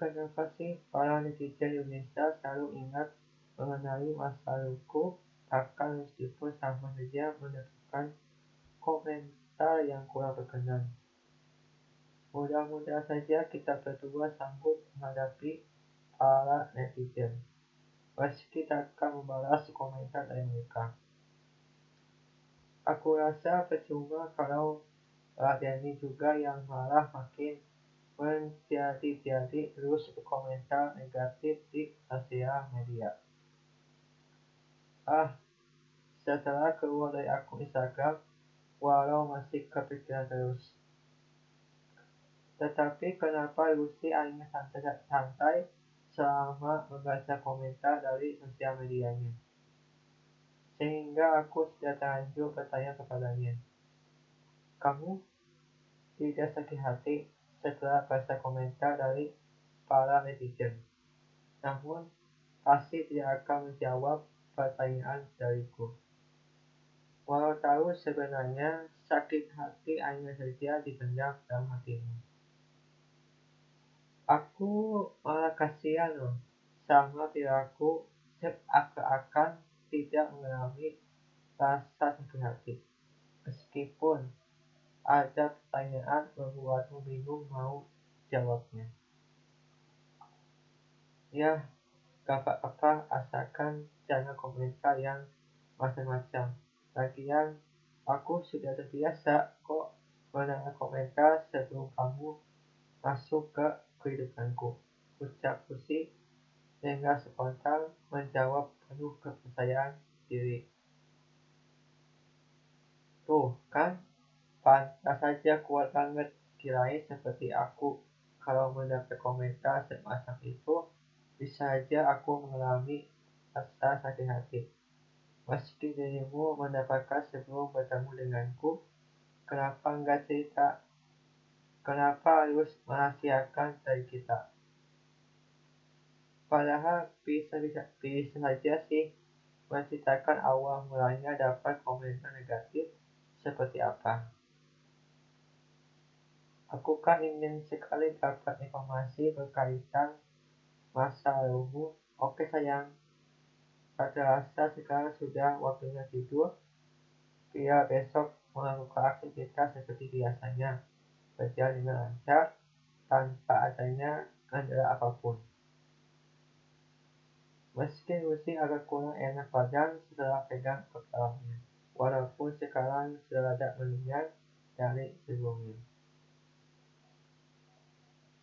Kenapa sih para netizen Indonesia selalu ingat mengenai masa laluku, bahkan meskipun sama saja mendapatkan komentar yang kurang berkenan. Mudah-mudahan saja kita berdua sanggup menghadapi para netizen. Meski tak akan membalas komentar dari mereka. Aku rasa percuma kalau Radiani juga yang malah makin menjadi-jadi terus berkomentar negatif di sosial media. Ah, setelah keluar dari akun Instagram, walau masih kepikiran terus. Tetapi kenapa Lucy hanya santai-santai selama membaca komentar dari sosial medianya? Sehingga aku sudah terlanjur bertanya kepadanya. Kamu tidak sakit hati setelah baca komentar dari para netizen. Namun, pasti tidak akan menjawab pertanyaan dariku. Walau tahu sebenarnya sakit hati hanya saja dipendam dalam hatimu. Aku malah kasihan loh sama perilaku seakan-akan tidak mengalami rasa sakit hati. Meskipun ada pertanyaan membuatmu bingung mau jawabnya. Ya, gak apa-apa asalkan jangan komentar yang macam-macam. Lagian, aku sudah terbiasa kok mendengar komentar sebelum kamu masuk ke kehidupanku. Ucap sih dengan spontan menjawab penuh kepercayaan diri. Tuh, kan Pantas saja kuat banget kirain seperti aku. Kalau mendapat komentar semacam itu, bisa saja aku mengalami rasa sakit hati. Meski dirimu mendapatkan sebelum bertemu denganku, kenapa enggak cerita? Kenapa harus merahasiakan dari kita? Padahal bisa, bisa, bisa saja sih menceritakan awal mulanya dapat komentar negatif seperti apa. Aku kan ingin sekali dapat informasi berkaitan masa lalu. Oke sayang, pada rasa sekarang sudah waktunya tidur. Biar besok melakukan aktivitas seperti biasanya. Berjalan dengan lancar, tanpa adanya kendala apa pun. Meski Lucy agak kurang enak badan setelah pegang kepalanya, walaupun sekarang sudah ada mendingan dari sebelumnya.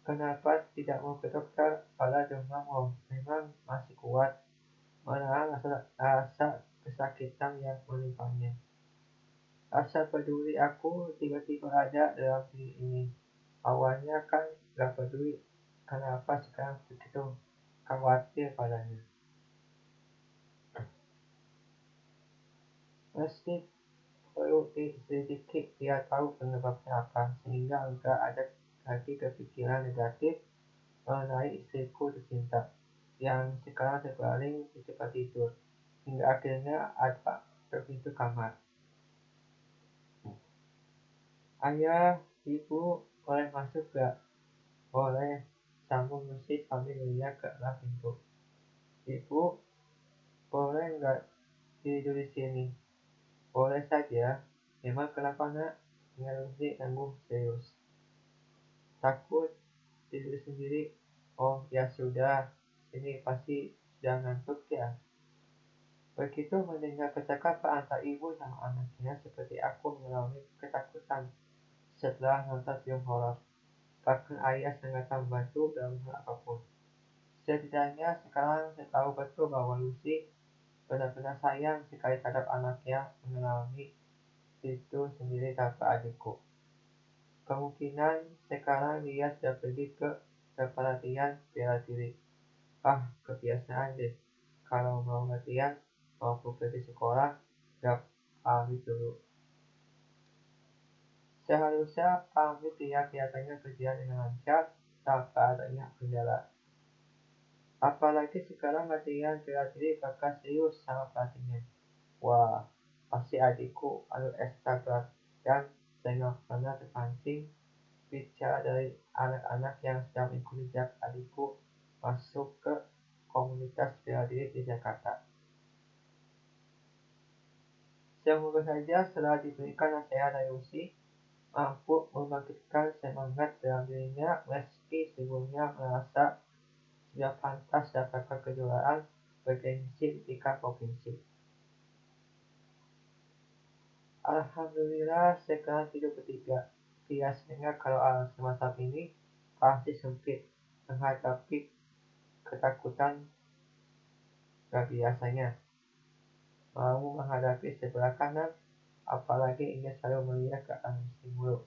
Kenapa tidak mau ke dokter? Pada demam memang masih kuat. Menahan rasa, rasa kesakitan yang menimpanya. Rasa peduli aku tiba-tiba ada dalam diri ini. Awalnya kan gak peduli. Kenapa sekarang begitu khawatir padanya? Meski perlu sedikit dia tahu penyebabnya apa, sehingga enggak ada lagi kepikiran negatif mengenai istriku tercinta yang sekarang terbaring di tempat tidur hingga akhirnya ada ke pintu kamar. Ayah, ibu, boleh masuk gak? Boleh, sambung musik sambil melihat ke arah pintu. Ibu, boleh nggak tidur di sini? Boleh saja. Memang kenapa nak? Nggak tangguh serius takut diri sendiri. Oh ya sudah ini pasti sudah ngantuk ya begitu mendengar percakapan antara ibu sama anaknya seperti aku mengalami ketakutan setelah nonton film horor. Bahkan ayah sangat membantu dalam hal apa pun. Setidaknya sekarang saya tahu betul bahwa Lucy benar-benar sayang sekali terhadap anaknya mengalami itu sendiri tanpa adikku Kemungkinan sekarang dia sudah pergi ke latihan bela diri. Ah, kebiasaan deh. Kalau mau latihan, mau pergi sekolah, gak pamit dulu. Seharusnya pamit dia kelihatannya kerja dengan lancar tanpa adanya kendala. Apalagi sekarang latihan bela diri bakal serius sama pelatihnya. Wah, pasti adikku adu ekstra dan pernah terpancing bicara dari anak-anak yang sedang mengikuti jejak adikku masuk ke komunitas bela diri di Jakarta. Semoga saja setelah diberikan nasihat dari Usi, mampu membangkitkan semangat dalam dirinya meski sebelumnya merasa sudah pantas dapatkan kejuaraan bergengsi di tingkat provinsi. Alhamdulillah sekarang hidup bertiga. Biasanya kalau alam semacam ini pasti sempit menghadapi ketakutan gak biasanya. Mau menghadapi sebelah kanan, apalagi ingin selalu melihat ke arah timur.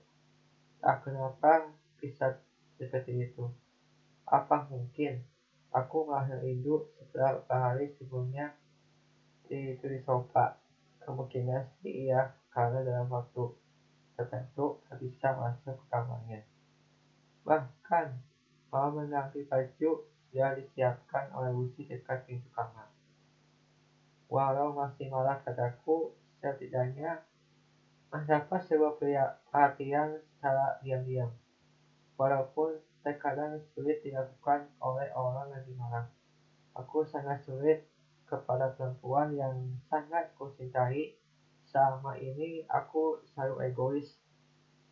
Tak kenapa bisa seperti itu. Apa mungkin aku merasa rindu setelah hari sebelumnya itu di sofa. Kemungkinan sih iya karena dalam waktu tertentu tak bisa masuk ke kamarnya. Bahkan, malam menanti baju sudah disiapkan oleh Wusi dekat pintu kamar. Walau masih marah kataku, setidaknya mendapat sebuah perhatian secara diam-diam. Walaupun terkadang sulit dilakukan oleh orang yang dimarah. Aku sangat sulit kepada perempuan yang sangat kucintai Selama ini aku selalu egois,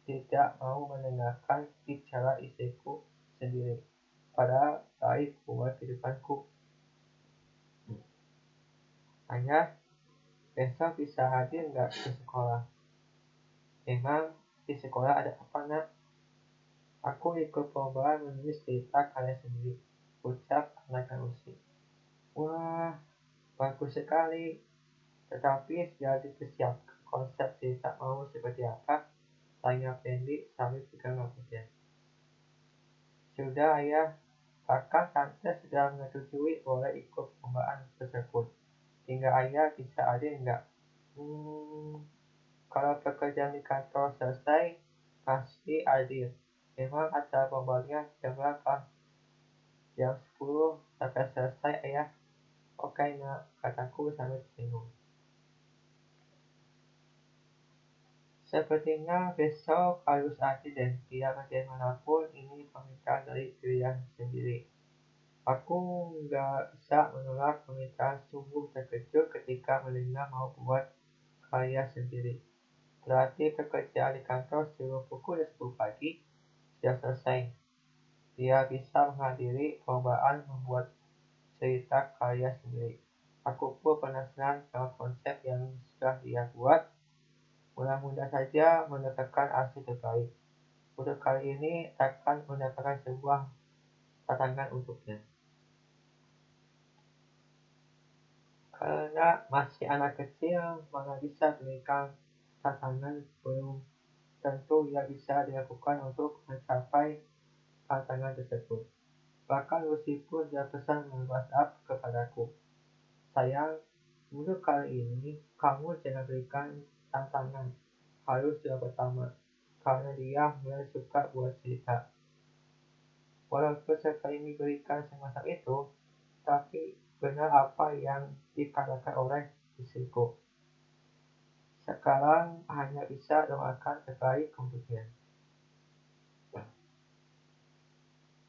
tidak mau mendengarkan bicara istriku sendiri. Padahal baik buat kehidupanku. Hanya besok bisa hadir nggak ke sekolah? Memang di sekolah ada apa nak? Aku ikut perlombaan menulis cerita kalian sendiri. Ucap anak usi. Wah, bagus sekali. Tetapi sudah dipersiapkan konsep cerita mau seperti apa, tanya Fendi sambil pegang rambutnya. Sudah ayah, kakak tante sudah menyetujui boleh ikut perlombaan tersebut. Hingga ayah bisa ada enggak? Hmm, kalau pekerjaan di kantor selesai, pasti adil. Memang acara pembagian jam berapa? Jam 10 sampai selesai ayah. Oke nak, kataku sambil bingung. Sepertinya besok harus adil dan tidak bagaimanapun ini permintaan dari pilihan sendiri. Aku nggak bisa menolak permintaan sungguh terkejut ketika mendengar mau buat karya sendiri. Berarti pekerjaan di kantor sebelum pukul 10 pagi sudah selesai. Dia bisa menghadiri perlombaan membuat cerita karya sendiri. Aku pun penasaran sama konsep yang sudah dia buat Mudah-mudahan saja mendapatkan hasil terbaik. Untuk kali ini akan mendapatkan sebuah tantangan untuknya. Karena masih anak kecil, mana bisa berikan tantangan belum tentu ia bisa dilakukan untuk mencapai tantangan tersebut. Bahkan Lucy pun dia pesan melalui WhatsApp kepadaku. Sayang, untuk kali ini kamu jangan berikan tantangan harus yang pertama karena dia mulai suka buat cerita. Walaupun cerita ini berikan semacam itu, tapi benar apa yang dikatakan oleh istriku. Sekarang hanya bisa doakan terbaik untuknya.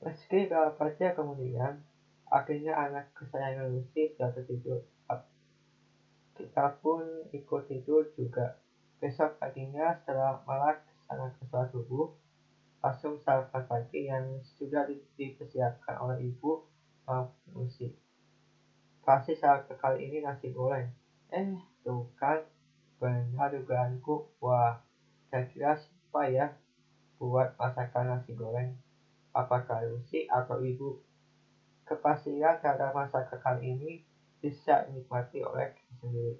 Meski beberapa jam kemudian, akhirnya anak kesayangan Lucy sudah tertidur. Kita pun ikut tidur juga. Besok paginya setelah melak sana ke sholat subuh, langsung sarapan pagi yang sudah dipersiapkan oleh ibu maupun usi. Pasti saat kali ini nasi goreng. Eh, tuh kan, benar dugaanku. Wah, kira-kira siapa ya buat masakan nasi goreng? Apakah Lucy atau ibu? Kepastian terhadap masakan kali ini bisa dinikmati oleh kita sendiri.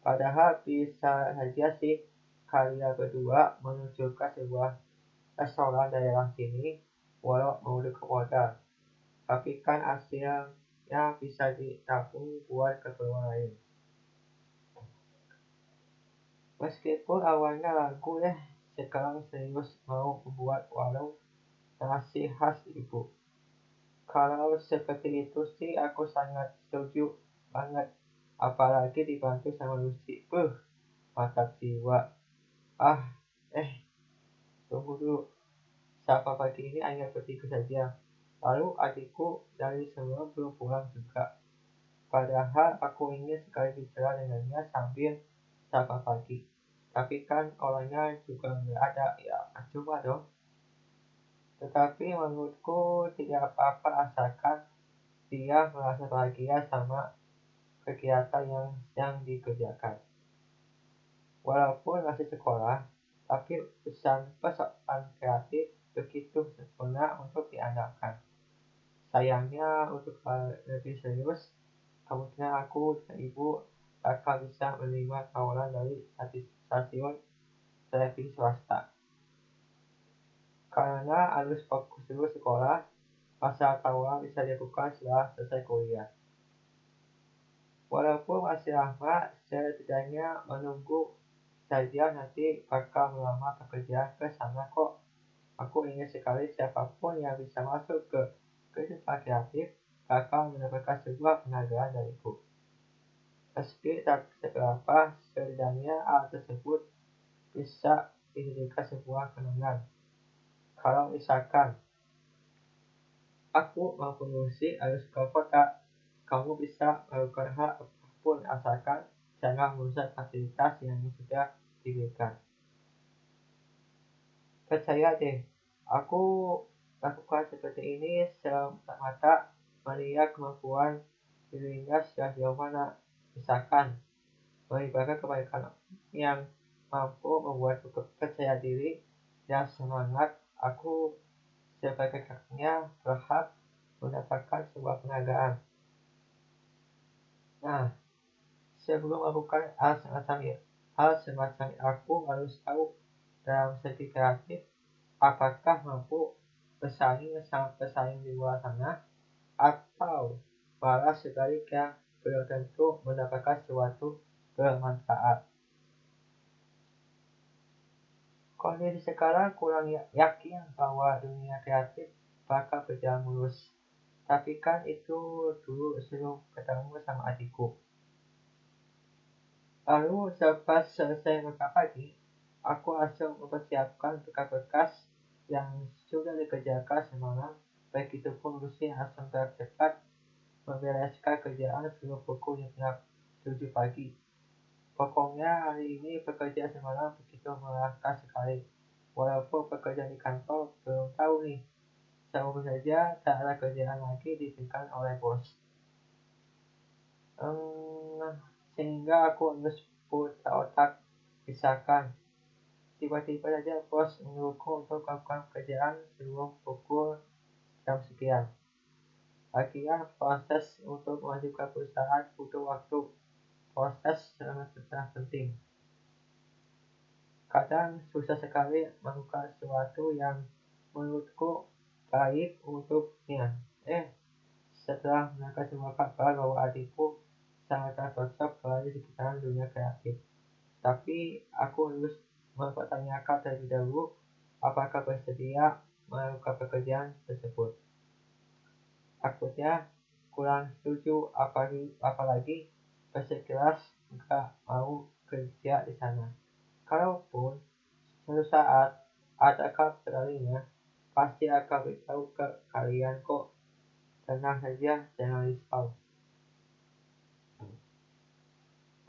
Padahal bisa saja sih kalian berdua menunjukkan sebuah restoran daerah sini walau ke modal. Tapi kan hasilnya bisa ditabung buat keperluan lain. Meskipun awalnya lagu ya, sekarang serius mau membuat warung nasi khas ibu. Kalau seperti itu sih aku sangat setuju banget. Apalagi dibantu sama Lucy. Uh, mantap jiwa. Ah, eh. tunggu dulu. Siapa pagi ini hanya bertiga saja. Lalu adikku dari semua belum pulang juga. Padahal aku ingin sekali bicara dengannya sambil sapa pagi. Tapi kan orangnya juga nggak ada, ya coba dong. Tetapi menurutku tidak apa-apa asalkan dia merasa bahagia sama kegiatan yang yang dikerjakan. Walaupun masih sekolah, tapi pesan pesan kreatif begitu sempurna untuk diandalkan. Sayangnya untuk lebih serius, kemungkinan aku dan ibu akan bisa menerima tawaran dari stasiun televisi swasta. Karena harus fokus dulu sekolah, masa tawaran bisa dilakukan setelah selesai kuliah. Walaupun masih lama, setidaknya menunggu saja nanti bakal melamar pekerjaan ke sana kok. Aku ingin sekali siapa pun yang bisa masuk ke kehidupan kreatif bakal mendapatkan sebuah penghargaan dariku. Meski tak seberapa, setidaknya hal tersebut bisa dijadikan sebuah kenangan. Kalau misalkan aku mampu musik harus ke kota, kamu bisa melakukan hal apa pun asalkan jangan merusak fasilitas yang sudah diberikan. Percaya deh, aku lakukan seperti ini semata melihat kemampuan dirinya sudah jauh mana. Misalkan, melibatkan kebaikan yang mampu membuat percaya diri dan semangat aku sebagai kakaknya berhak mendapatkan sebuah penghargaan. Nah, sebelum melakukan hal semacam hal semacam aku harus tahu dalam segi kreatif apakah mampu bersaing sama pesaing di luar sana atau malah sebaliknya belum tentu mendapatkan suatu bermanfaat. Kondisi sekarang kurang ya-, yakin bahwa dunia kreatif bakal berjalan mulus. Tapi kan itu dulu sebelum ketemu sama adikku. Lalu selepas selesai mereka pagi, aku langsung mempersiapkan bekas-bekas yang sudah dikerjakan semalam, baik itu Lucy langsung cepat membereskan kerjaan sebelum pukul yang 7 pagi. Pokoknya hari ini pekerjaan semalam begitu melelahkan sekali. Walaupun pekerjaan di kantor belum tahu nih, semoga saja tak ada kerjaan lagi diberikan oleh bos. Hmm, sehingga aku harus putar otak misalkan tiba-tiba saja bos menyuruhku untuk melakukan pekerjaan sebelum pukul jam sekian. Akhirnya proses untuk mewajibkan perusahaan butuh waktu. Proses sangat penting. Kadang susah sekali melakukan sesuatu yang menurutku baik untuknya. Eh, setelah mendengar semua kabar bahwa adikku sangat cocok di sekitaran dunia kreatif. Tapi aku harus mempertanyakan terlebih dahulu apakah bersedia melakukan pekerjaan tersebut. Takutnya kurang setuju apalagi, apalagi bersikeras nggak mau kerja di sana. Kalaupun suatu saat ada sekalinya, pasti akan beritahu ke kalian kok. Tenang saja, jangan risau.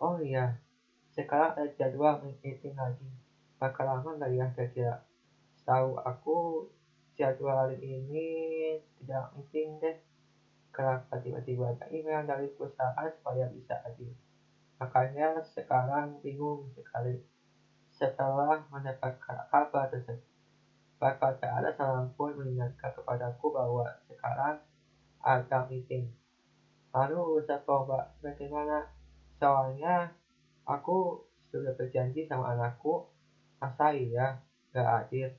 Oh iya, sekarang ada jadwal meeting lagi. Bakal lama nggak ya kira-kira? Setahu aku jadwal ini tidak meeting deh. Kenapa tiba-tiba ada email dari perusahaan supaya bisa hadir? Makanya sekarang bingung sekali setelah mendapatkan kabar tersebut. Bakal tak ada seorang pun mengingatkan kepadaku bahwa sekarang ada meeting. Lalu saya coba bagaimana soalnya aku sudah berjanji sama anakku masa iya gak adil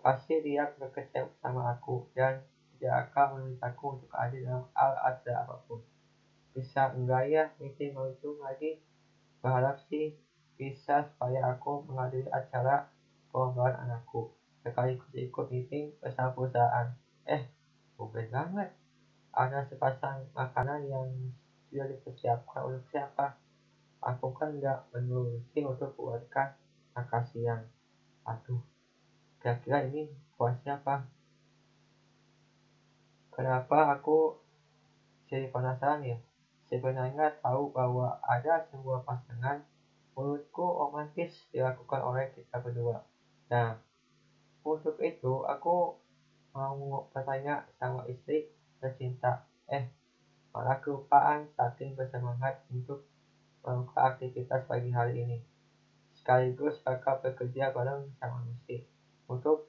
pasti dia berkecewa sama aku dan tidak akan memintaku untuk adil dalam hal ada apa pun bisa enggak ya meeting itu lagi berharap sih bisa supaya aku menghadiri acara pengembangan anakku sekaligus ikut meeting bersama perusahaan eh bukan banget ada sepasang makanan yang sudah dipersiapkan untuk siapa? Aku kan nggak menuruti untuk keluarkan makan siang. Aduh, kira-kira ini buat siapa? Kenapa aku jadi penasaran ya? Sebenarnya tahu bahwa ada sebuah pasangan menurutku romantis dilakukan oleh kita berdua. Nah, untuk itu aku mau bertanya sama istri tercinta. Eh, malah kelupaan saking bersemangat untuk melakukan aktivitas pagi hari ini. Sekaligus kakak bekerja bareng sama istri untuk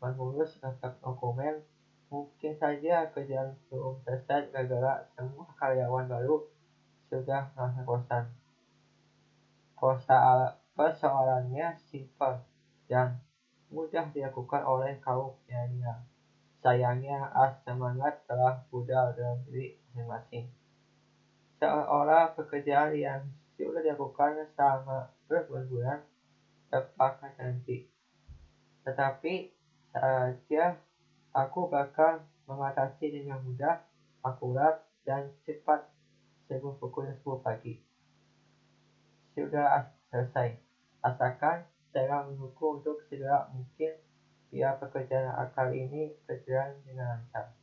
mengurus dokumen Mungkin saja kerjaan belum selesai gara-gara semua karyawan baru sudah merasa bosan. Persoalannya simpel dan mudah dilakukan oleh kaum milenial. Sayangnya, as semangat telah pudar dalam diri masing-masing. Seolah pekerjaan yang sudah dilakukan selama berbulan-bulan terpakai nanti. Tetapi saja Aku bakal mengatasi dengan mudah, akurat, dan cepat sebelum pukul 10 pagi. Sudah selesai. Asalkan saya menunggu untuk segera mungkin biar pekerjaan akal ini berjalan dengan lancar.